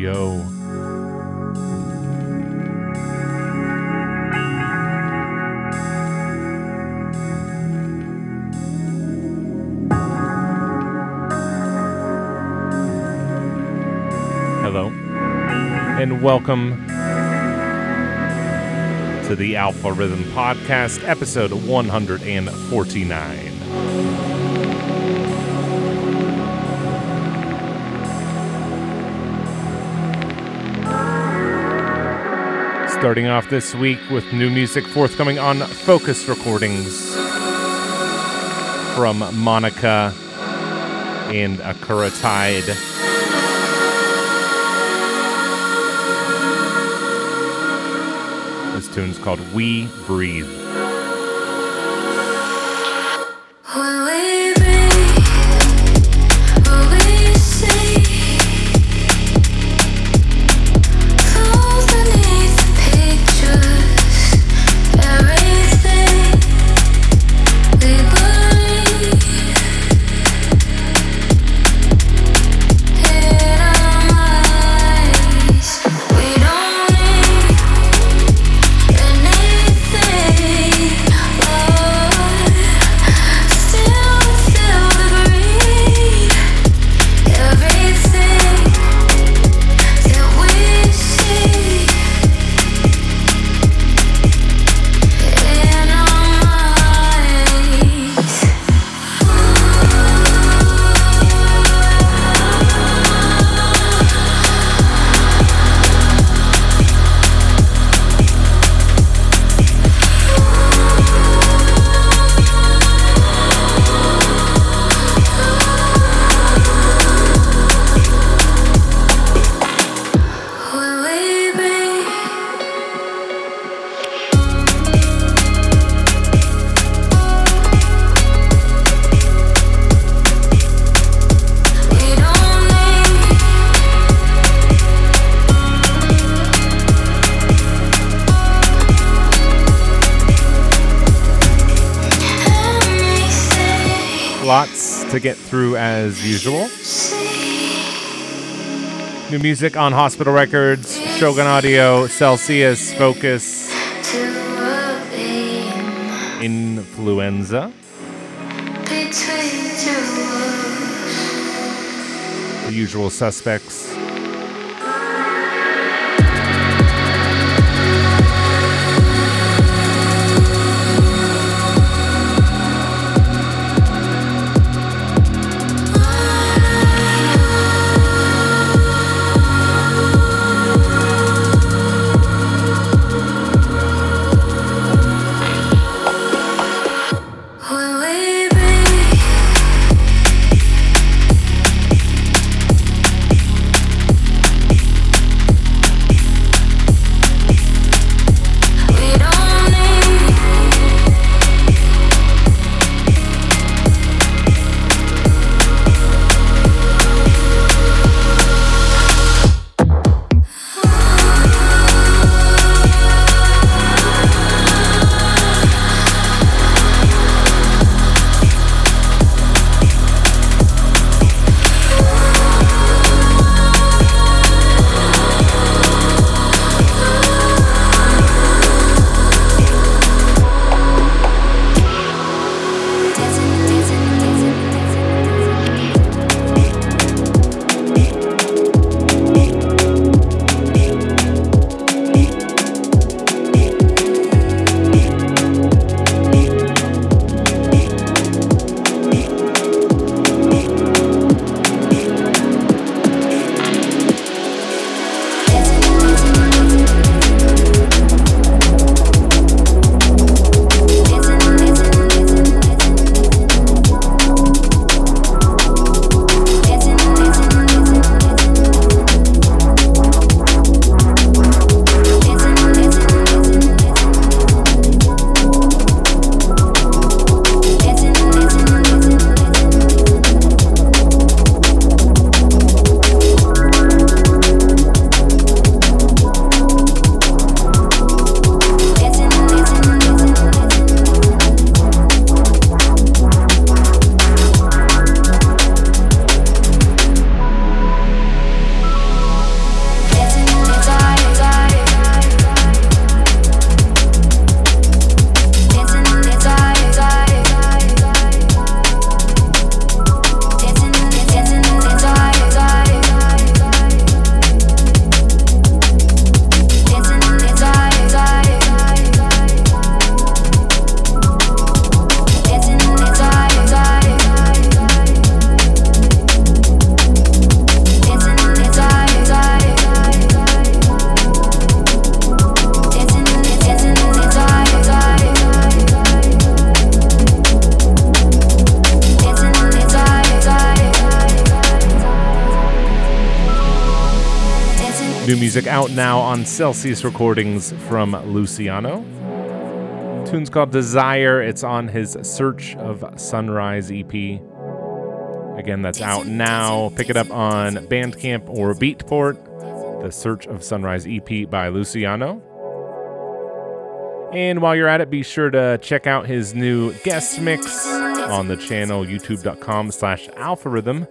yo. Hello, and welcome to the Alpha Rhythm Podcast, episode 149. Starting off this week with new music forthcoming on Focus Recordings from Monica and Akura Tide. This tune's called We Breathe. Get through as usual. New music on Hospital Records, Shogun Audio, Celsius, Focus, Influenza, the usual suspects. Music out now on Celsius Recordings from Luciano. tune's called Desire. It's on his Search of Sunrise EP. Again, that's out now. Pick it up on Bandcamp or Beatport. The Search of Sunrise EP by Luciano. And while you're at it, be sure to check out his new guest mix on the channel youtube.com slash alpharhythm.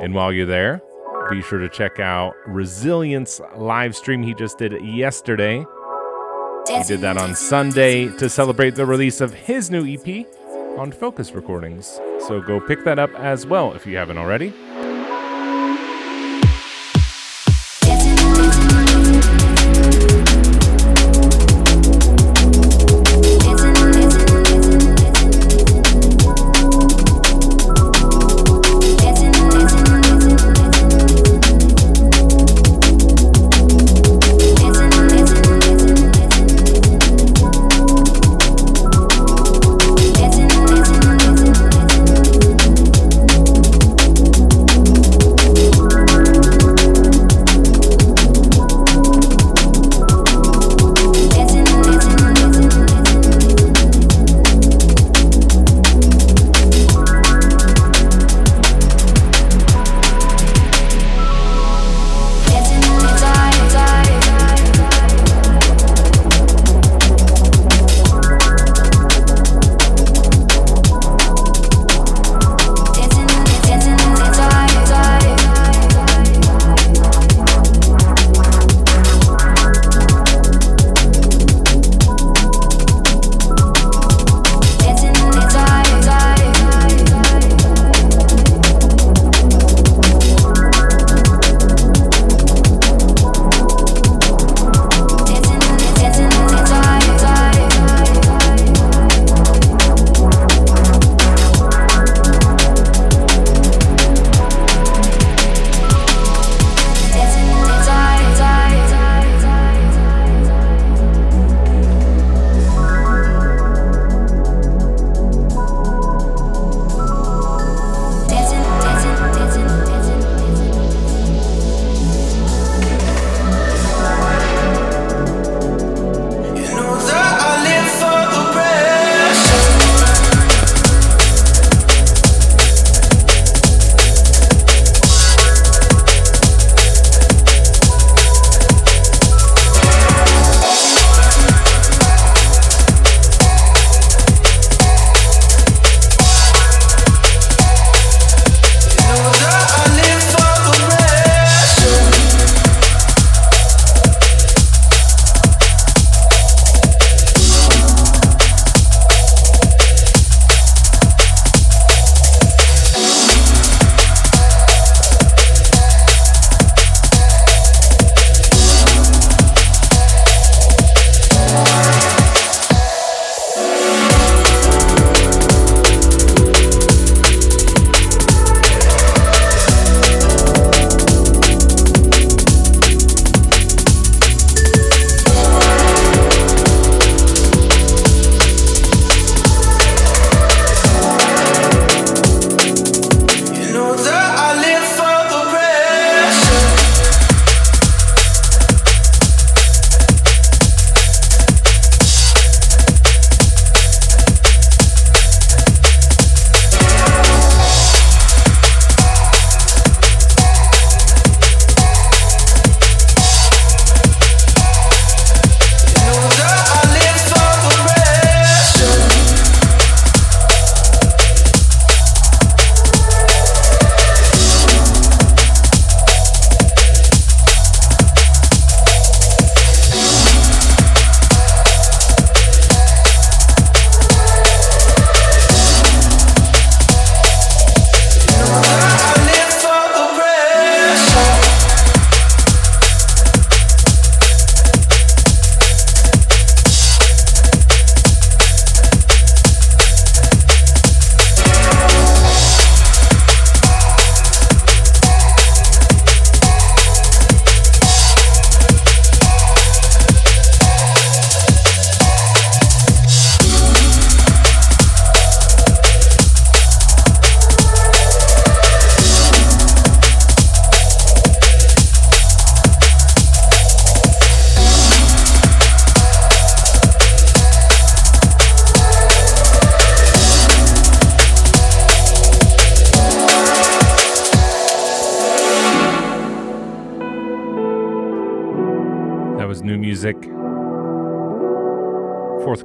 And while you're there, be sure to check out Resilience live stream he just did yesterday. He did that on Sunday to celebrate the release of his new EP on Focus Recordings. So go pick that up as well if you haven't already.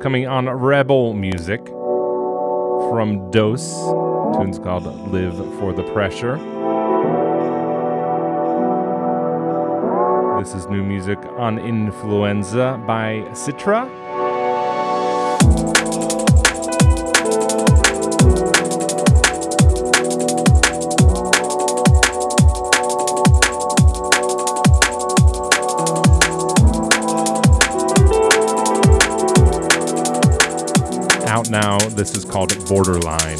Forthcoming on Rebel Music from Dose. Tune's called Live for the Pressure. This is new music on Influenza by Citra. Borderline.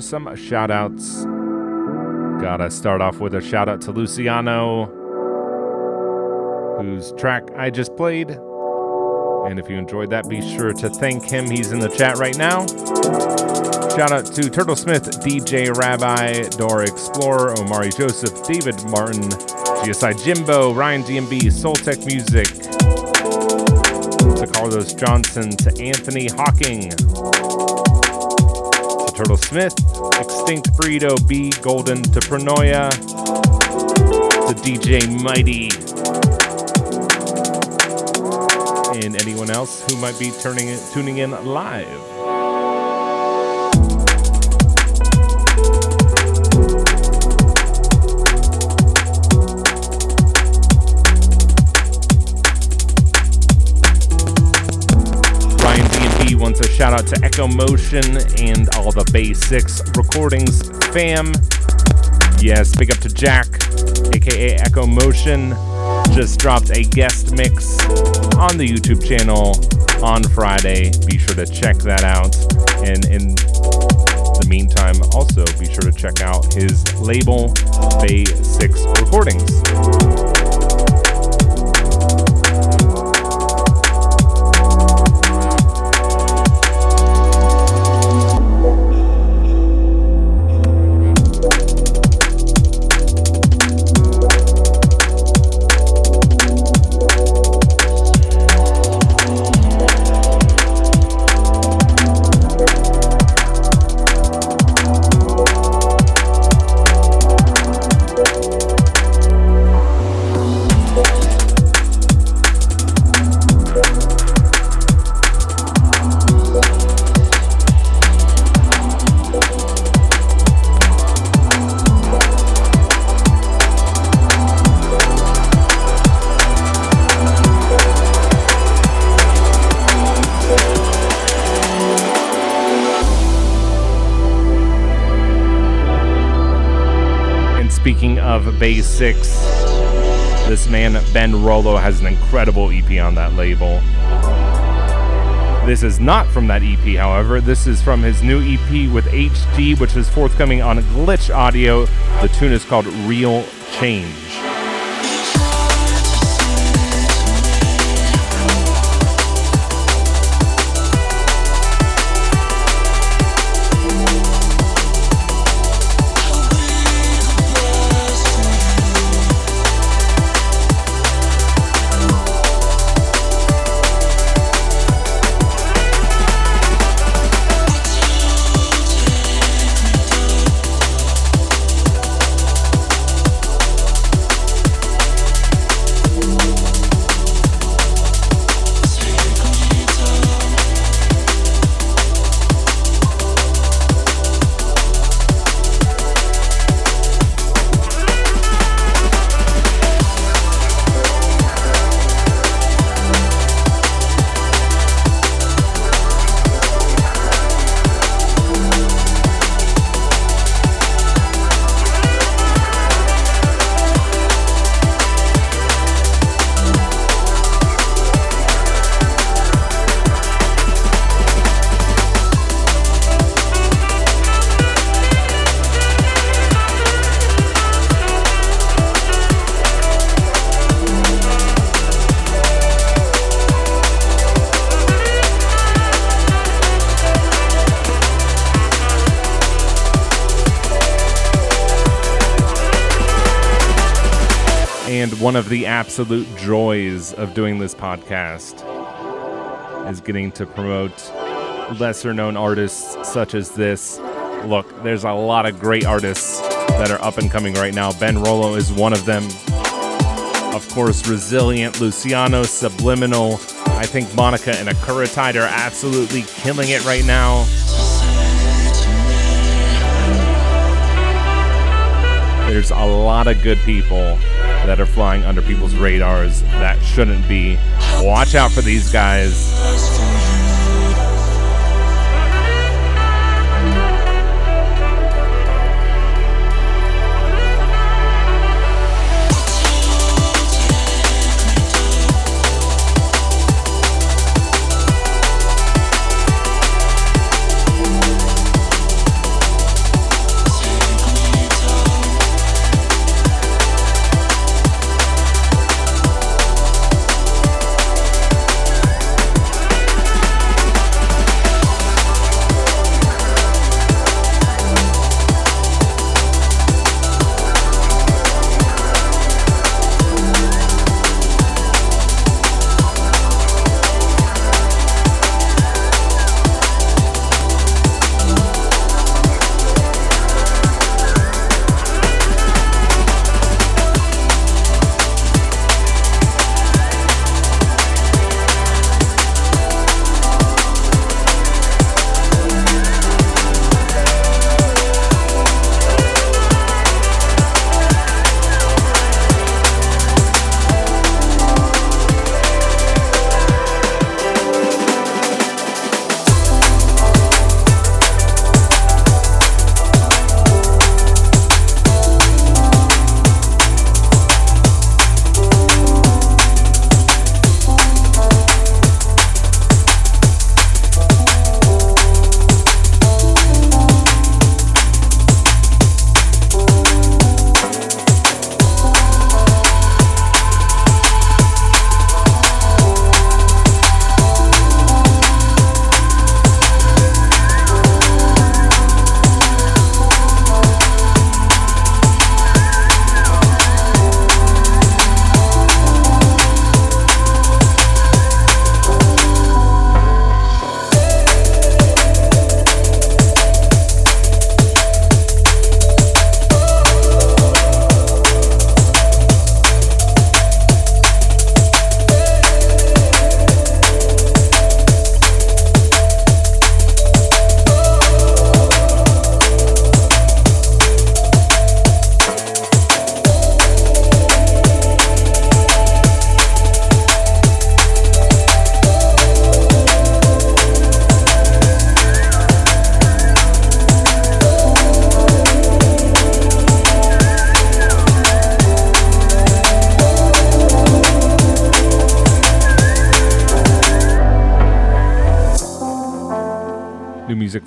Some shout outs. Gotta start off with a shout out to Luciano, whose track I just played. And if you enjoyed that, be sure to thank him. He's in the chat right now. Shout out to Turtle Smith, DJ Rabbi, Dora Explorer, Omari Joseph, David Martin, GSI Jimbo, Ryan DMB, Soul Tech Music, to Carlos Johnson, to Anthony Hawking, to Turtle Smith, Extinct Burrito B, Golden, to Pranoia, to DJ Mighty, and anyone else who might be turning tuning in live. Out to Echo Motion and all the Basics Recordings fam. Yes, big up to Jack, aka Echo Motion. Just dropped a guest mix on the YouTube channel on Friday. Be sure to check that out. And in the meantime, also be sure to check out his label, Basics Recordings. Basics, this man, Ben Rollo, has an incredible EP on that label. This is not from that EP, however. This is from his new EP with HD, which is forthcoming on Glitch Audio. The tune is called Real Change. One of the absolute joys of doing this podcast is getting to promote lesser known artists such as this. Look, there's a lot of great artists that are up and coming right now. Ben Rollo is one of them. Of course, Resilient, Luciano, Subliminal. I think Monica and Akuratide are absolutely killing it right now. There's a lot of good people that are flying under people's radars that shouldn't be. Watch out for these guys.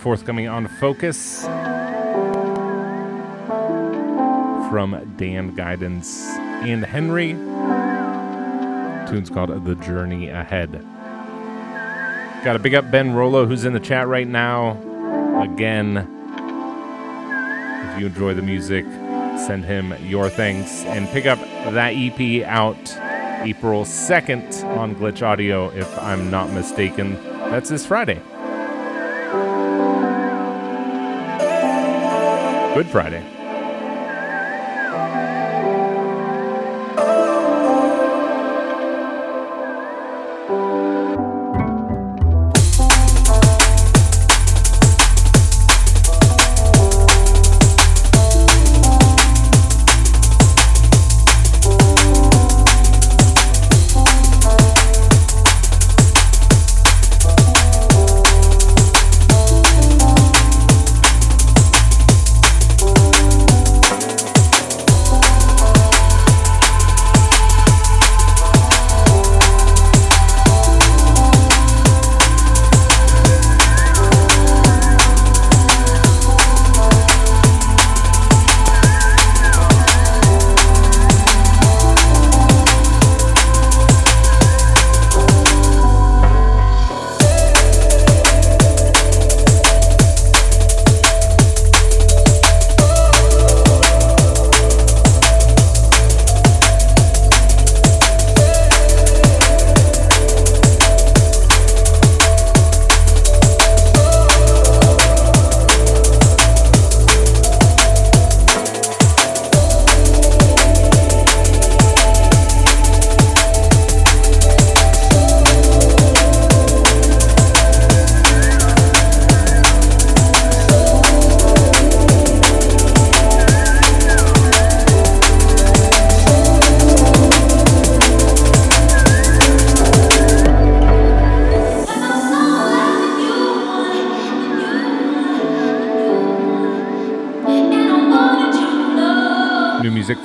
Forthcoming on Focus from Dan Guidance and Henry. Tune's called The Journey Ahead. Got to big up Ben Rollo, who's in the chat right now. Again, if you enjoy the music, send him your thanks and pick up that EP out April 2nd on Glitch Audio, if I'm not mistaken. That's this Friday. Good Friday.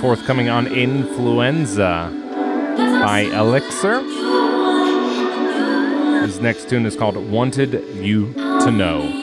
Forthcoming on Influenza by Elixir. His next tune is called Wanted You to Know.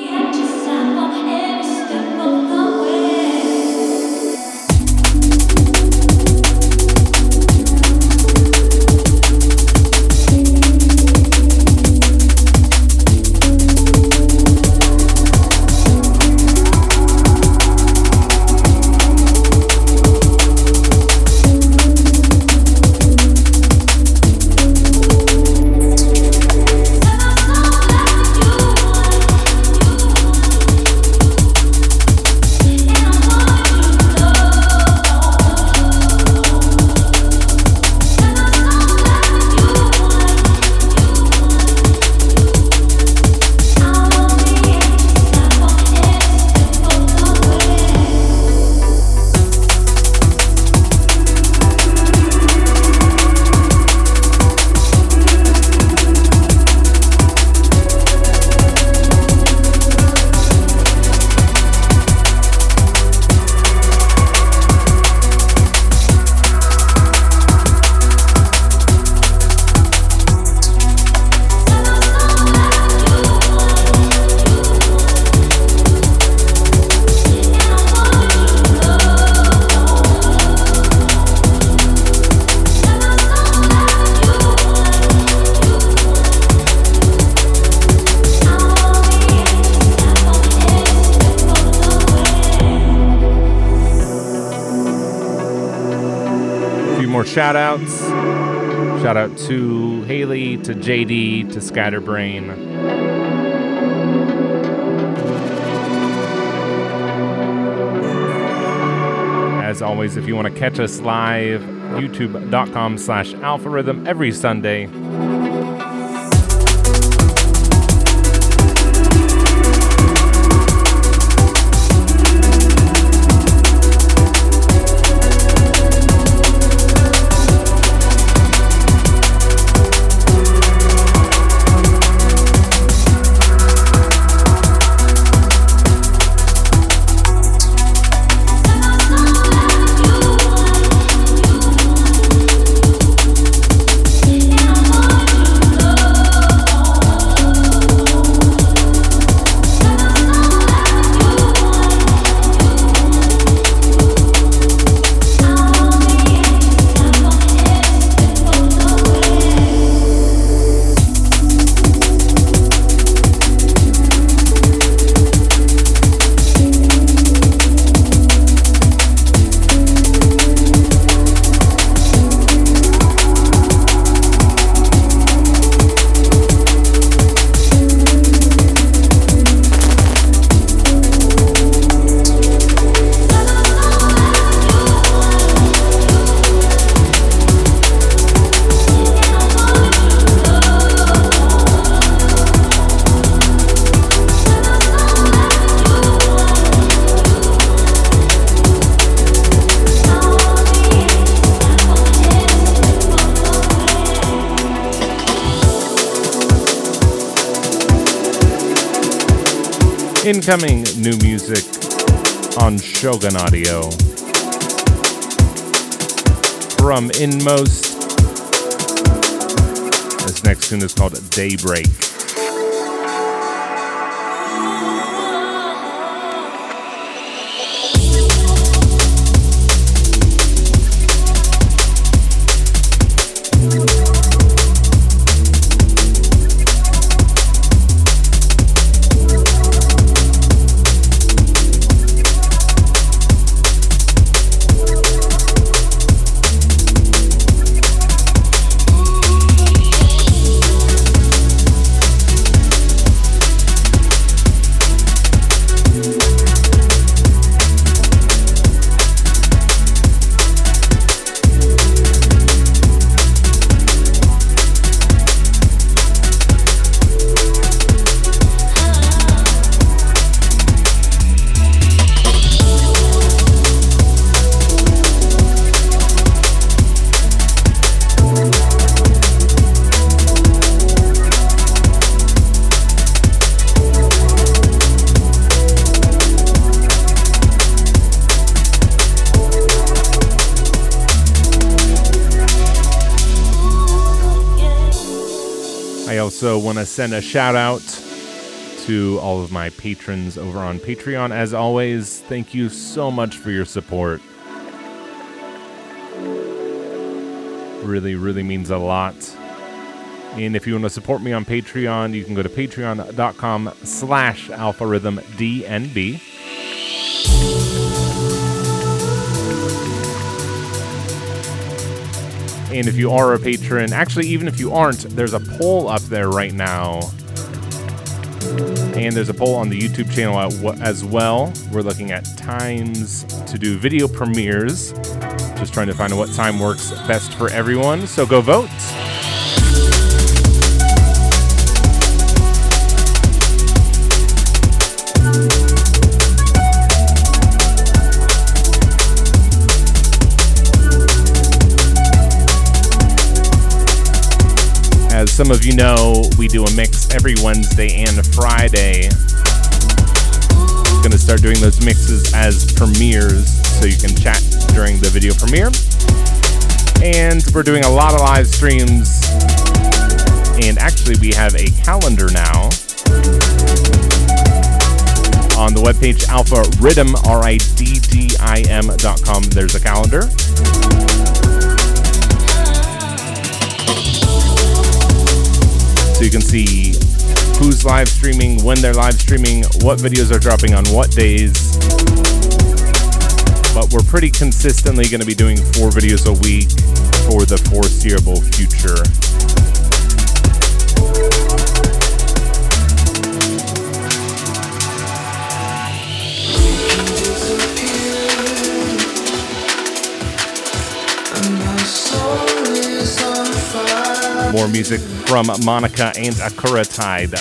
To Haley, to JD, to Scatterbrain. As always, if you want to catch us live, youtube.com slash alpharhythm every Sunday. Incoming new music on Shogun Audio from Inmost. This next tune is called Daybreak. Also want to send a shout out to all of my patrons over on Patreon. As always, thank you so much for your support. Really, really means a lot. And if you want to support me on Patreon, you can go to patreon.com slash alpharhythmdnb. And if you are a patron, actually, even if you aren't, there's a poll up there right now. And there's a poll on the YouTube channel as well. We're looking at times to do video premieres. Just trying to find what time works best for everyone. So go vote. Some of you know, we do a mix every Wednesday and Friday. Gonna start doing those mixes as premieres so you can chat during the video premiere. And we're doing a lot of live streams. And actually, we have a calendar now on the webpage alpha rhythm riddim r-i-d-d-i-m.com there's a calendar you can see who's live streaming, when they're live streaming, what videos are dropping on what days. But we're pretty consistently going to be doing four videos a week for the foreseeable future. More music from Monica and Akura Tide.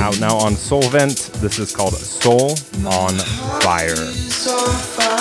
Out now on Solvent. This is called Soul on Fire.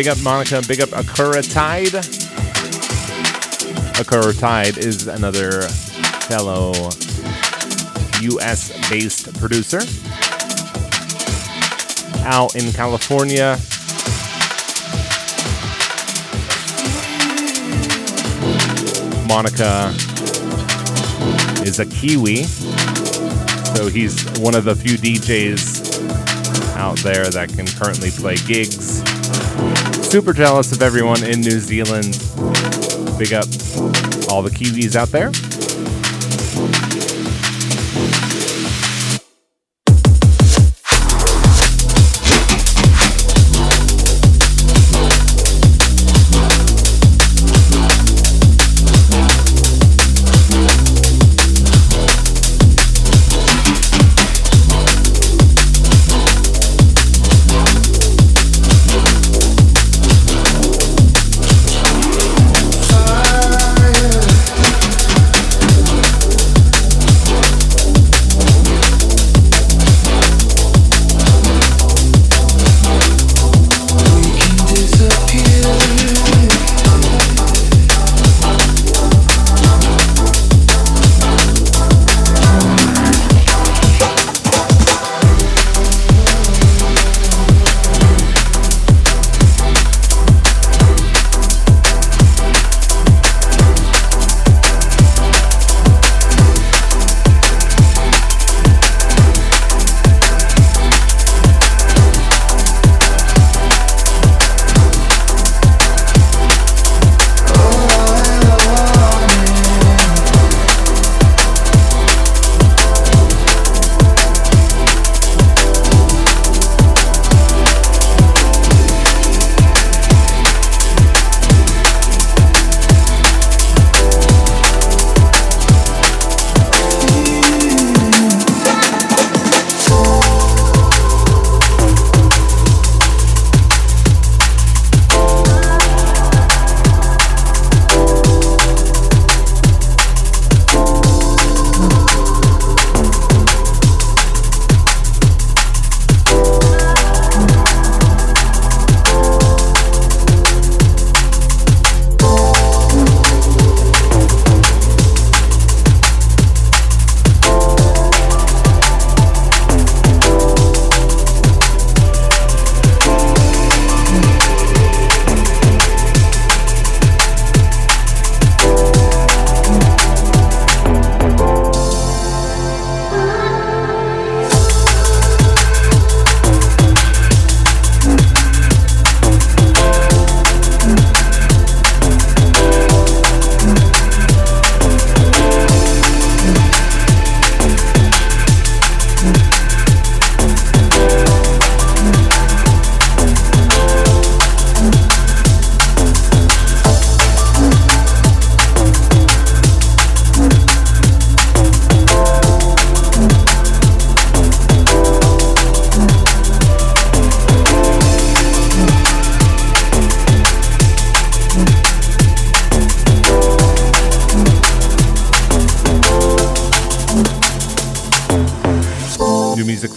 Big up Monica, big up Akura Tide. Akura Tide is another fellow US based producer out in California. Monica is a Kiwi, so he's one of the few DJs out there that can currently play gigs super jealous of everyone in New Zealand. Big up all the Kiwis out there.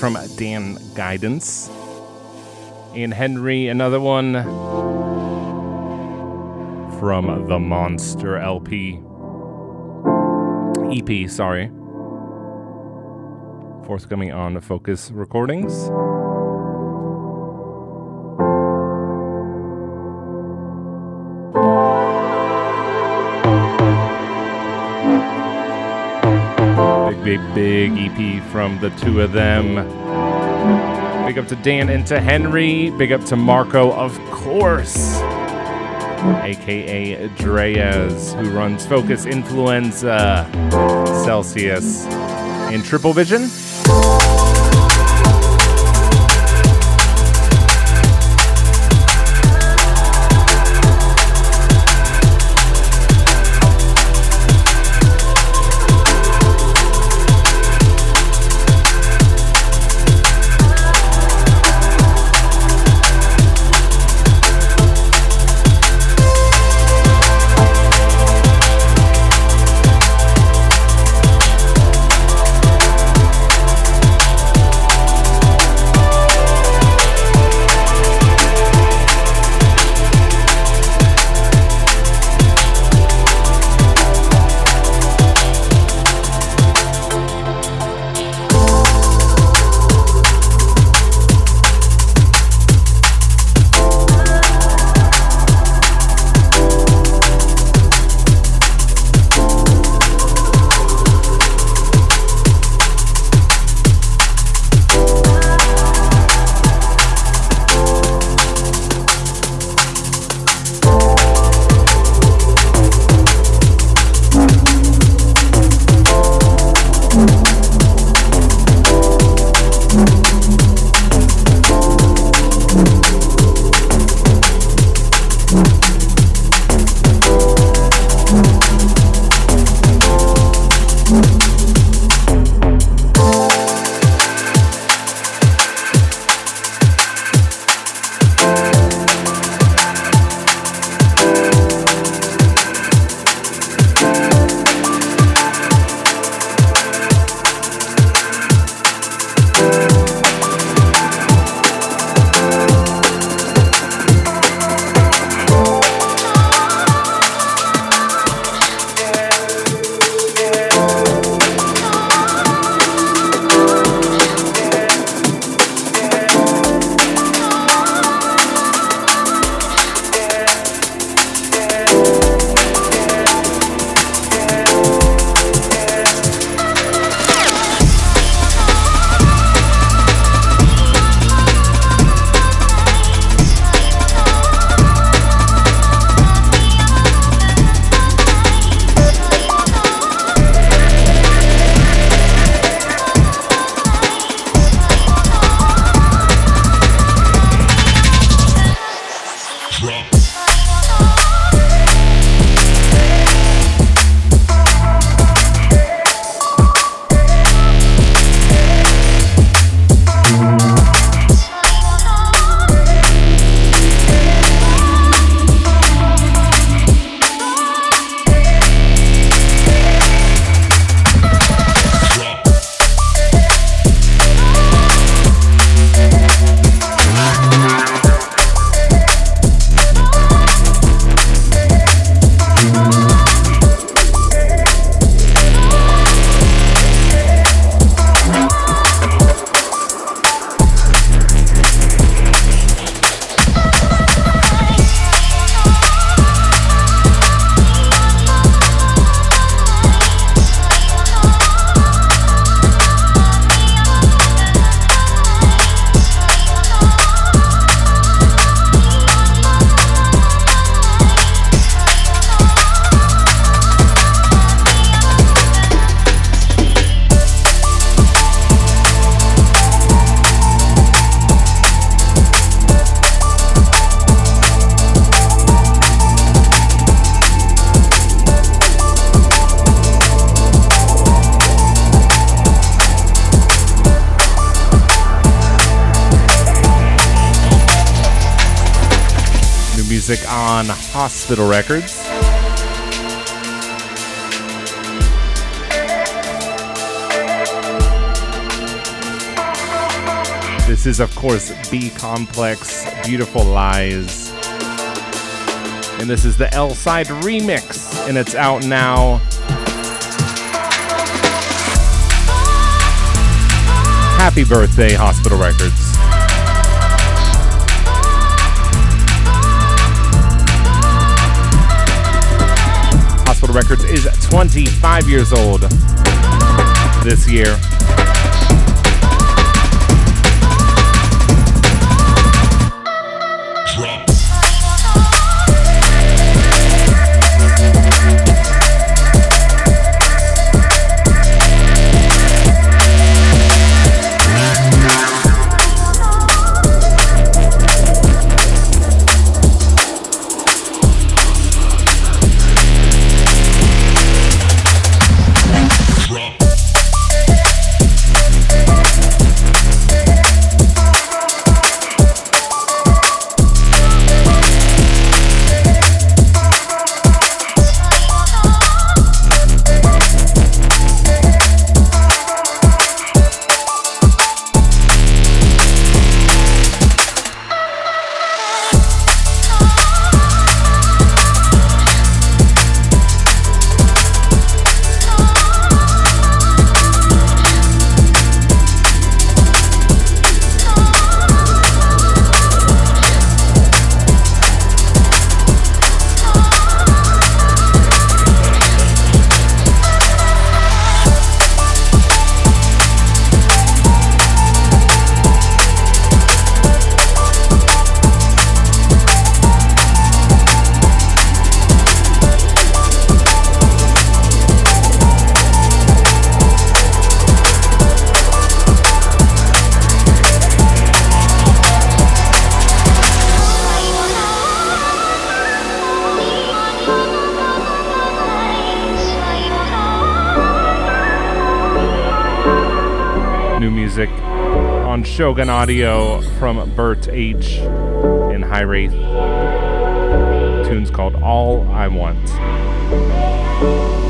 From Dan Guidance. And Henry, another one from the Monster LP. EP, sorry. Forthcoming on Fokuz Recordings. Big, EP from the two of them. Big up to Dan and to Henry. Big up to Marco, of course, aka Dreazz, who runs Fokuz Influenza, Celsius, and Triple Vision. Hospital Records. This is, of course, B Complex, Beautiful Lies. And this is the L Side remix, and it's out now. Happy birthday, Hospital Records. Records is 25 years old this year. Shogun Audio from Bert H in High Wraith. Tune's called All I Want.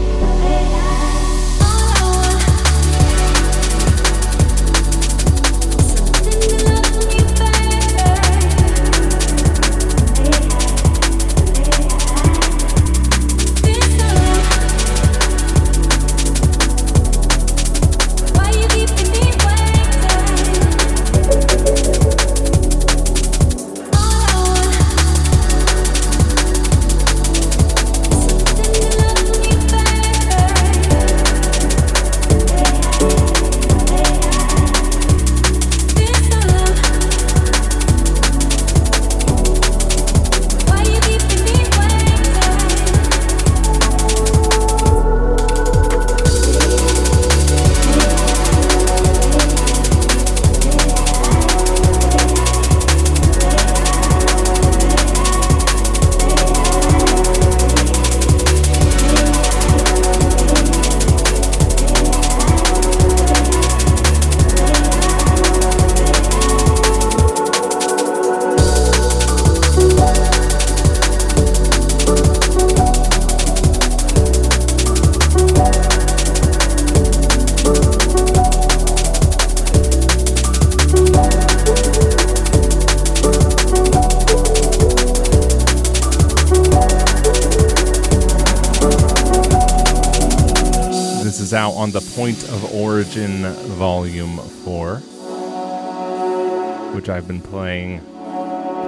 Which I've been playing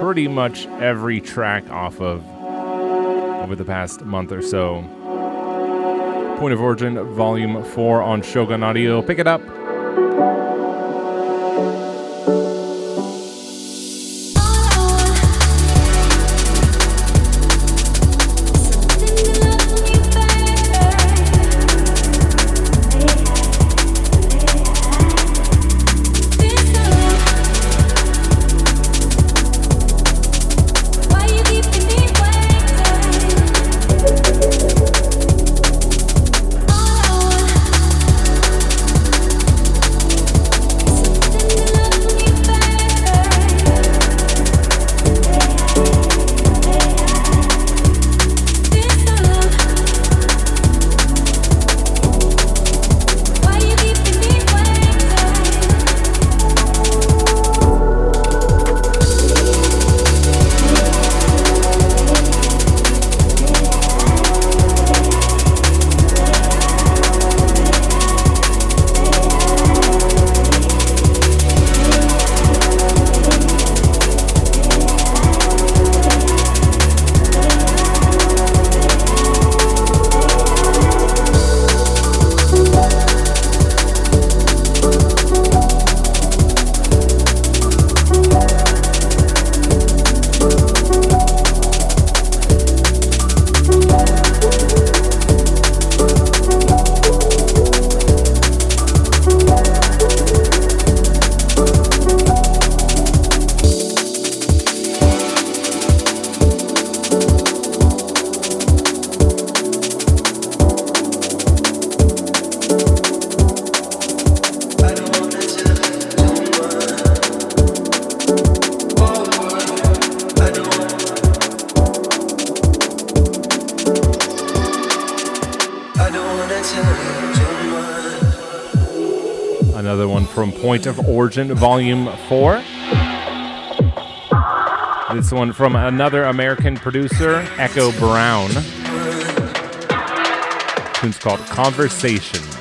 pretty much every track off of over the past month or so. Point of Origin Volume 4 on Shogun Audio. Pick it up. Volume 4. This one from another American producer, Echo Brown. Tune's called Conversation.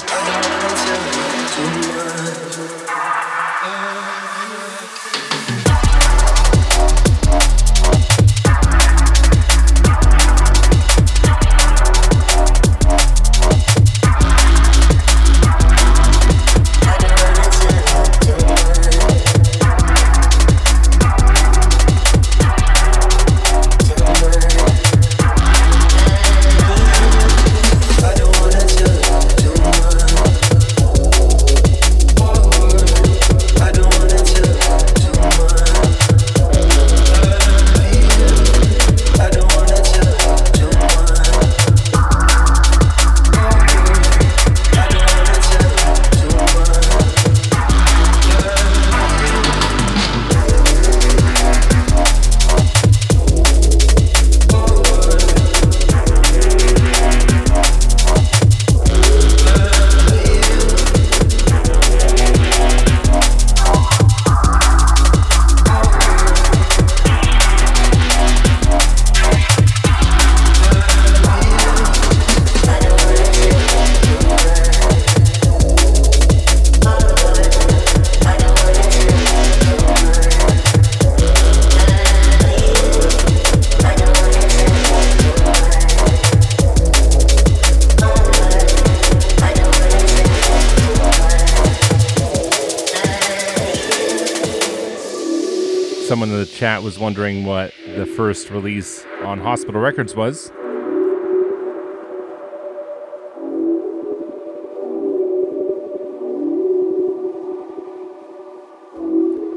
Was wondering what the first release on Hospital Records was.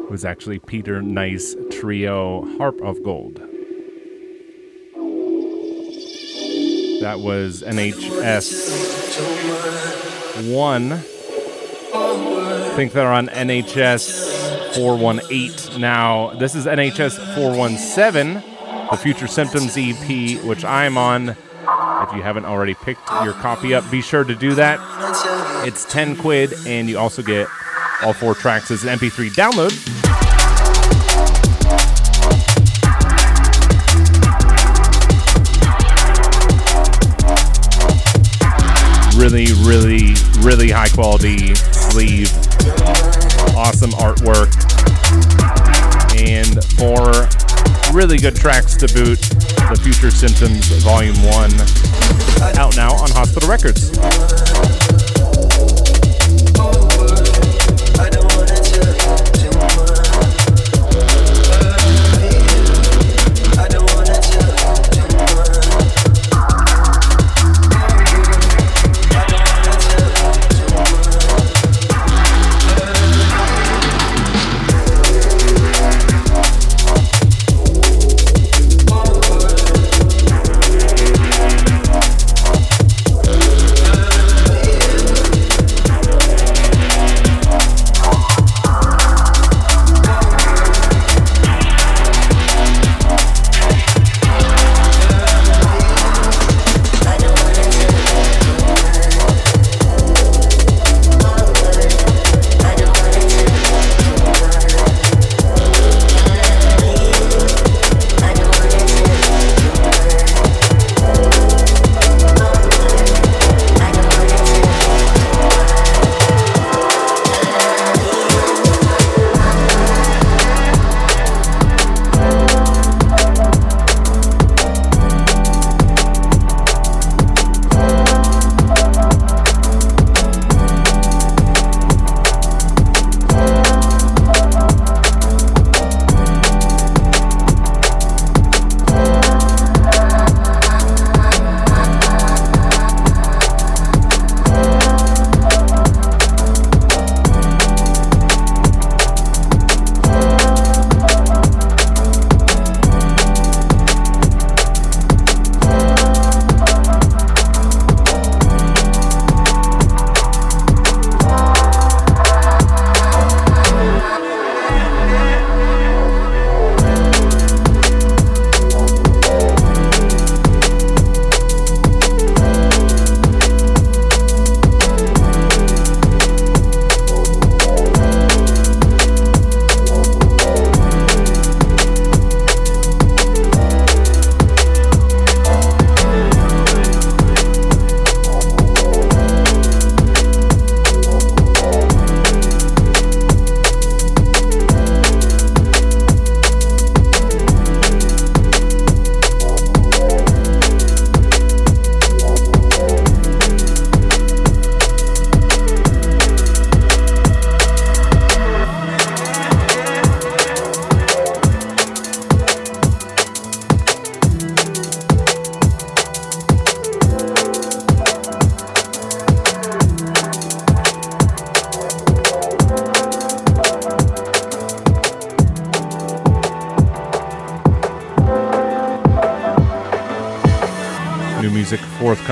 It was actually Peter Nice Trio Harp of Gold. That was NHS 1. I think they're on NHS 418 now. This is NHS 417, the Future Symptoms EP, which I'm on. If you haven't already picked your copy up, be sure to do that. It's 10 quid, and you also get all four tracks as an MP3 download. Really, really, really high quality sleeve. Awesome artwork. And four really good tracks to boot. The Future Symptoms Volume 1 out now on Hospital Records.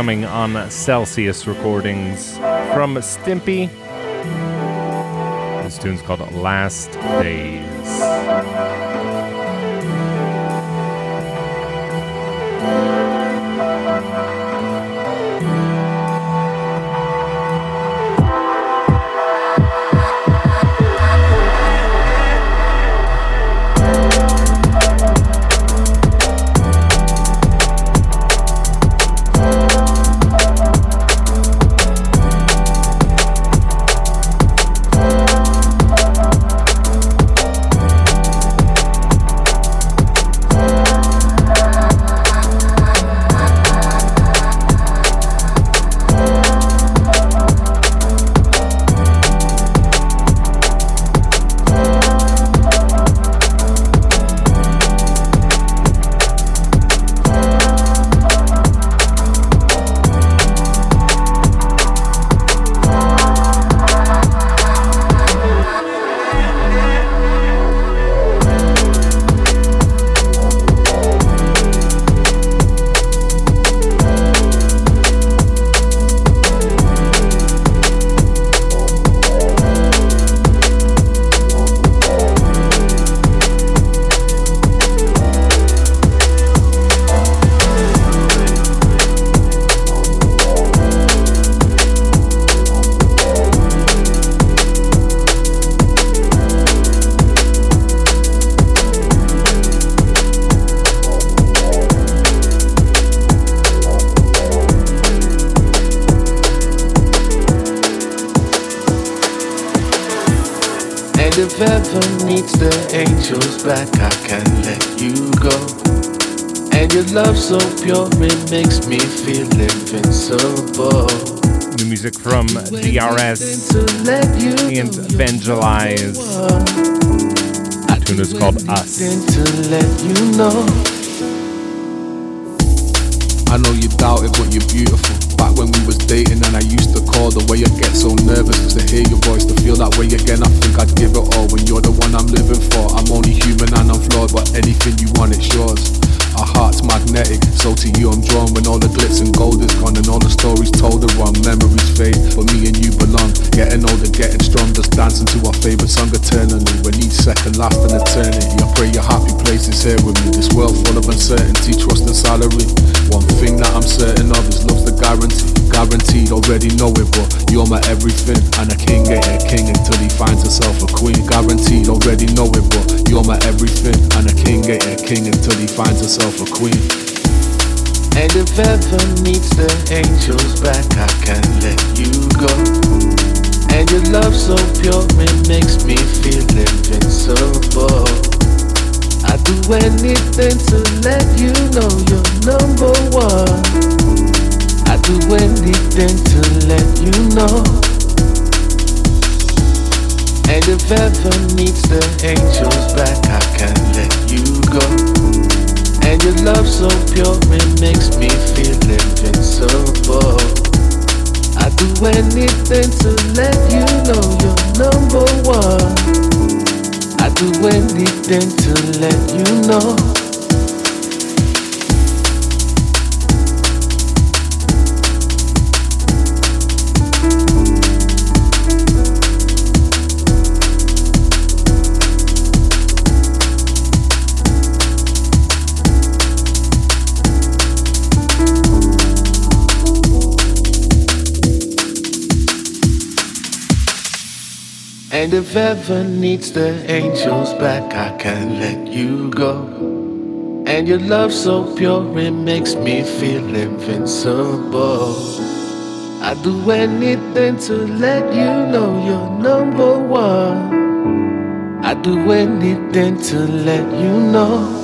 Forthcoming on Celsius Recordings from Stimpy. This tune's called Last Days. Evangelize. The tune is called Us. Getting older, getting strong, just dancing to our favorite song eternally. When each second lasts an eternity, I pray your happy place is here with me. This world full of uncertainty, trust and salary. One thing that I'm certain of is love's the guarantee. Guaranteed, already know it, but you're my everything. And a king ain't a king until he finds himself a queen. Guaranteed, already know it, but you're my everything. And a king ain't a king until he finds himself a queen. And if ever needs the angels back, I can't let you go. And your love so pure, it makes me feel invincible. I'd do anything to let you know you're number one. I'd do anything to let you know. And if ever needs the angels back, I can't let you go. And your love so pure, it makes me feel invincible. Do anything to let you know you're number one. I do anything to let you know. And if ever needs the angels back, I can't let you go. And your love so pure, it makes me feel invincible. I'd do anything to let you know you're number one. I'd do anything to let you know.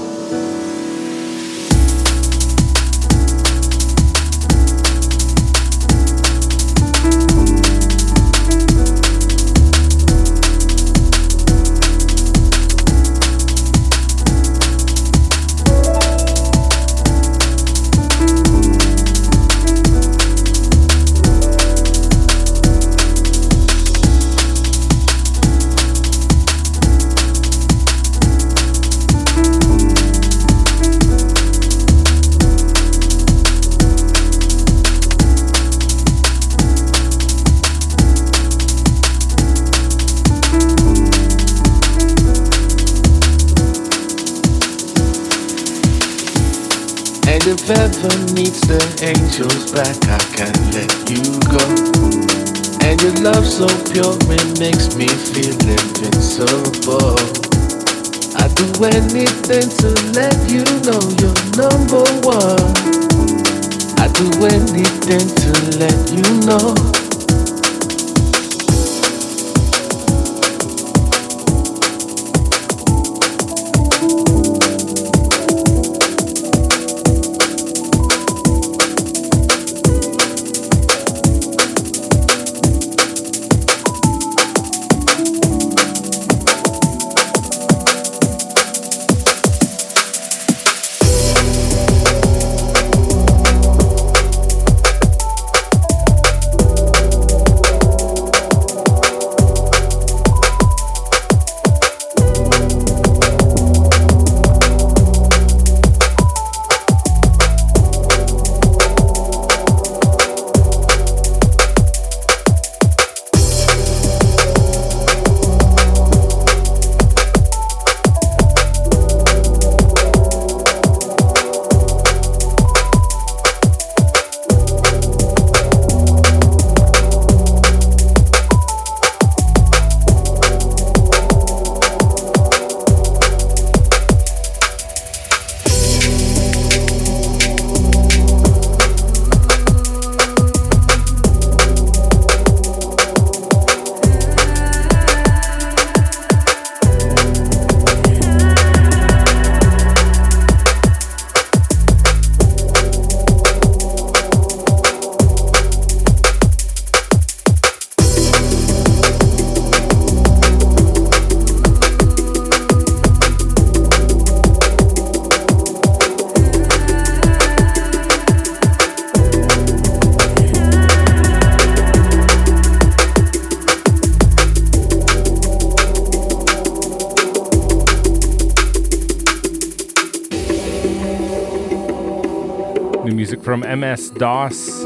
MS DOS.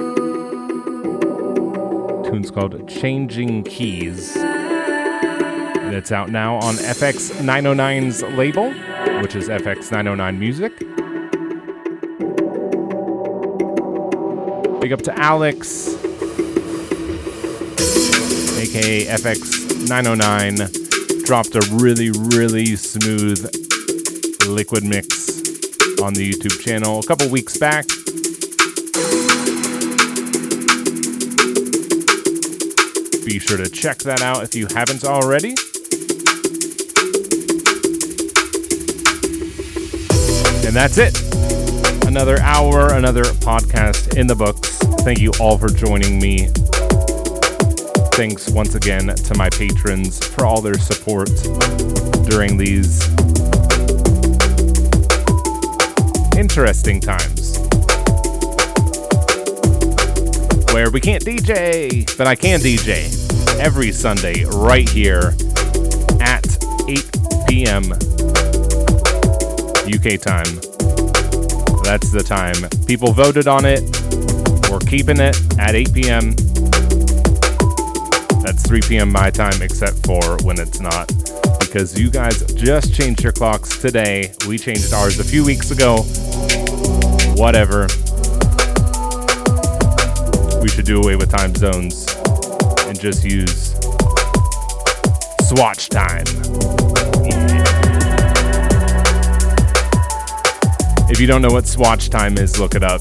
Tune's called Changing Keys. And it's out now on FX 909's label, which is FX 909 Music. Big up to Alex, aka FX 909. Dropped a really, really smooth liquid mix on the YouTube channel a couple weeks back. Be sure to check that out if you haven't already. And that's it. Another hour, another podcast in the books. Thank you all for joining me. Thanks once again to my patrons for all their support during these interesting times where we can't DJ, but I can DJ every Sunday right here at 8 p.m. UK time. That's the time. People voted on it. We're keeping it at 8 p.m. That's 3 p.m. my time, except for when it's not. Because you guys just changed your clocks today. We changed ours a few weeks ago. Whatever. We should do away with time zones and just use swatch time. If you don't know what swatch time is, look it up.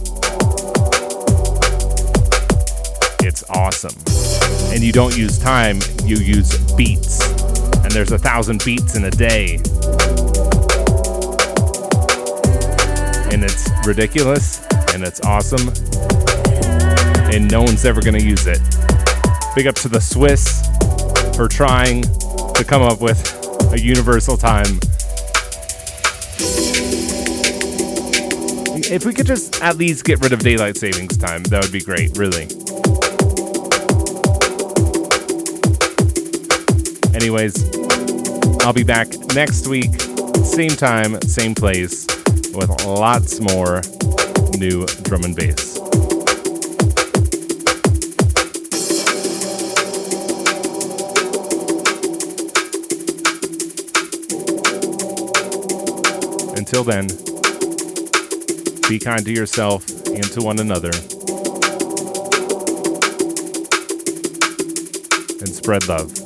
It's awesome. And you don't use time, you use beats. And there's a thousand beats in a day. And it's ridiculous and it's awesome. And no one's ever going to use it. Big up to the Swiss for trying to come up with a universal time. If we could just at least get rid of daylight savings time, that would be great, really. Anyways, I'll be back next week, same time, same place, with lots more new drum and bass. Until then, Be kind to yourself and to one another. And spread love.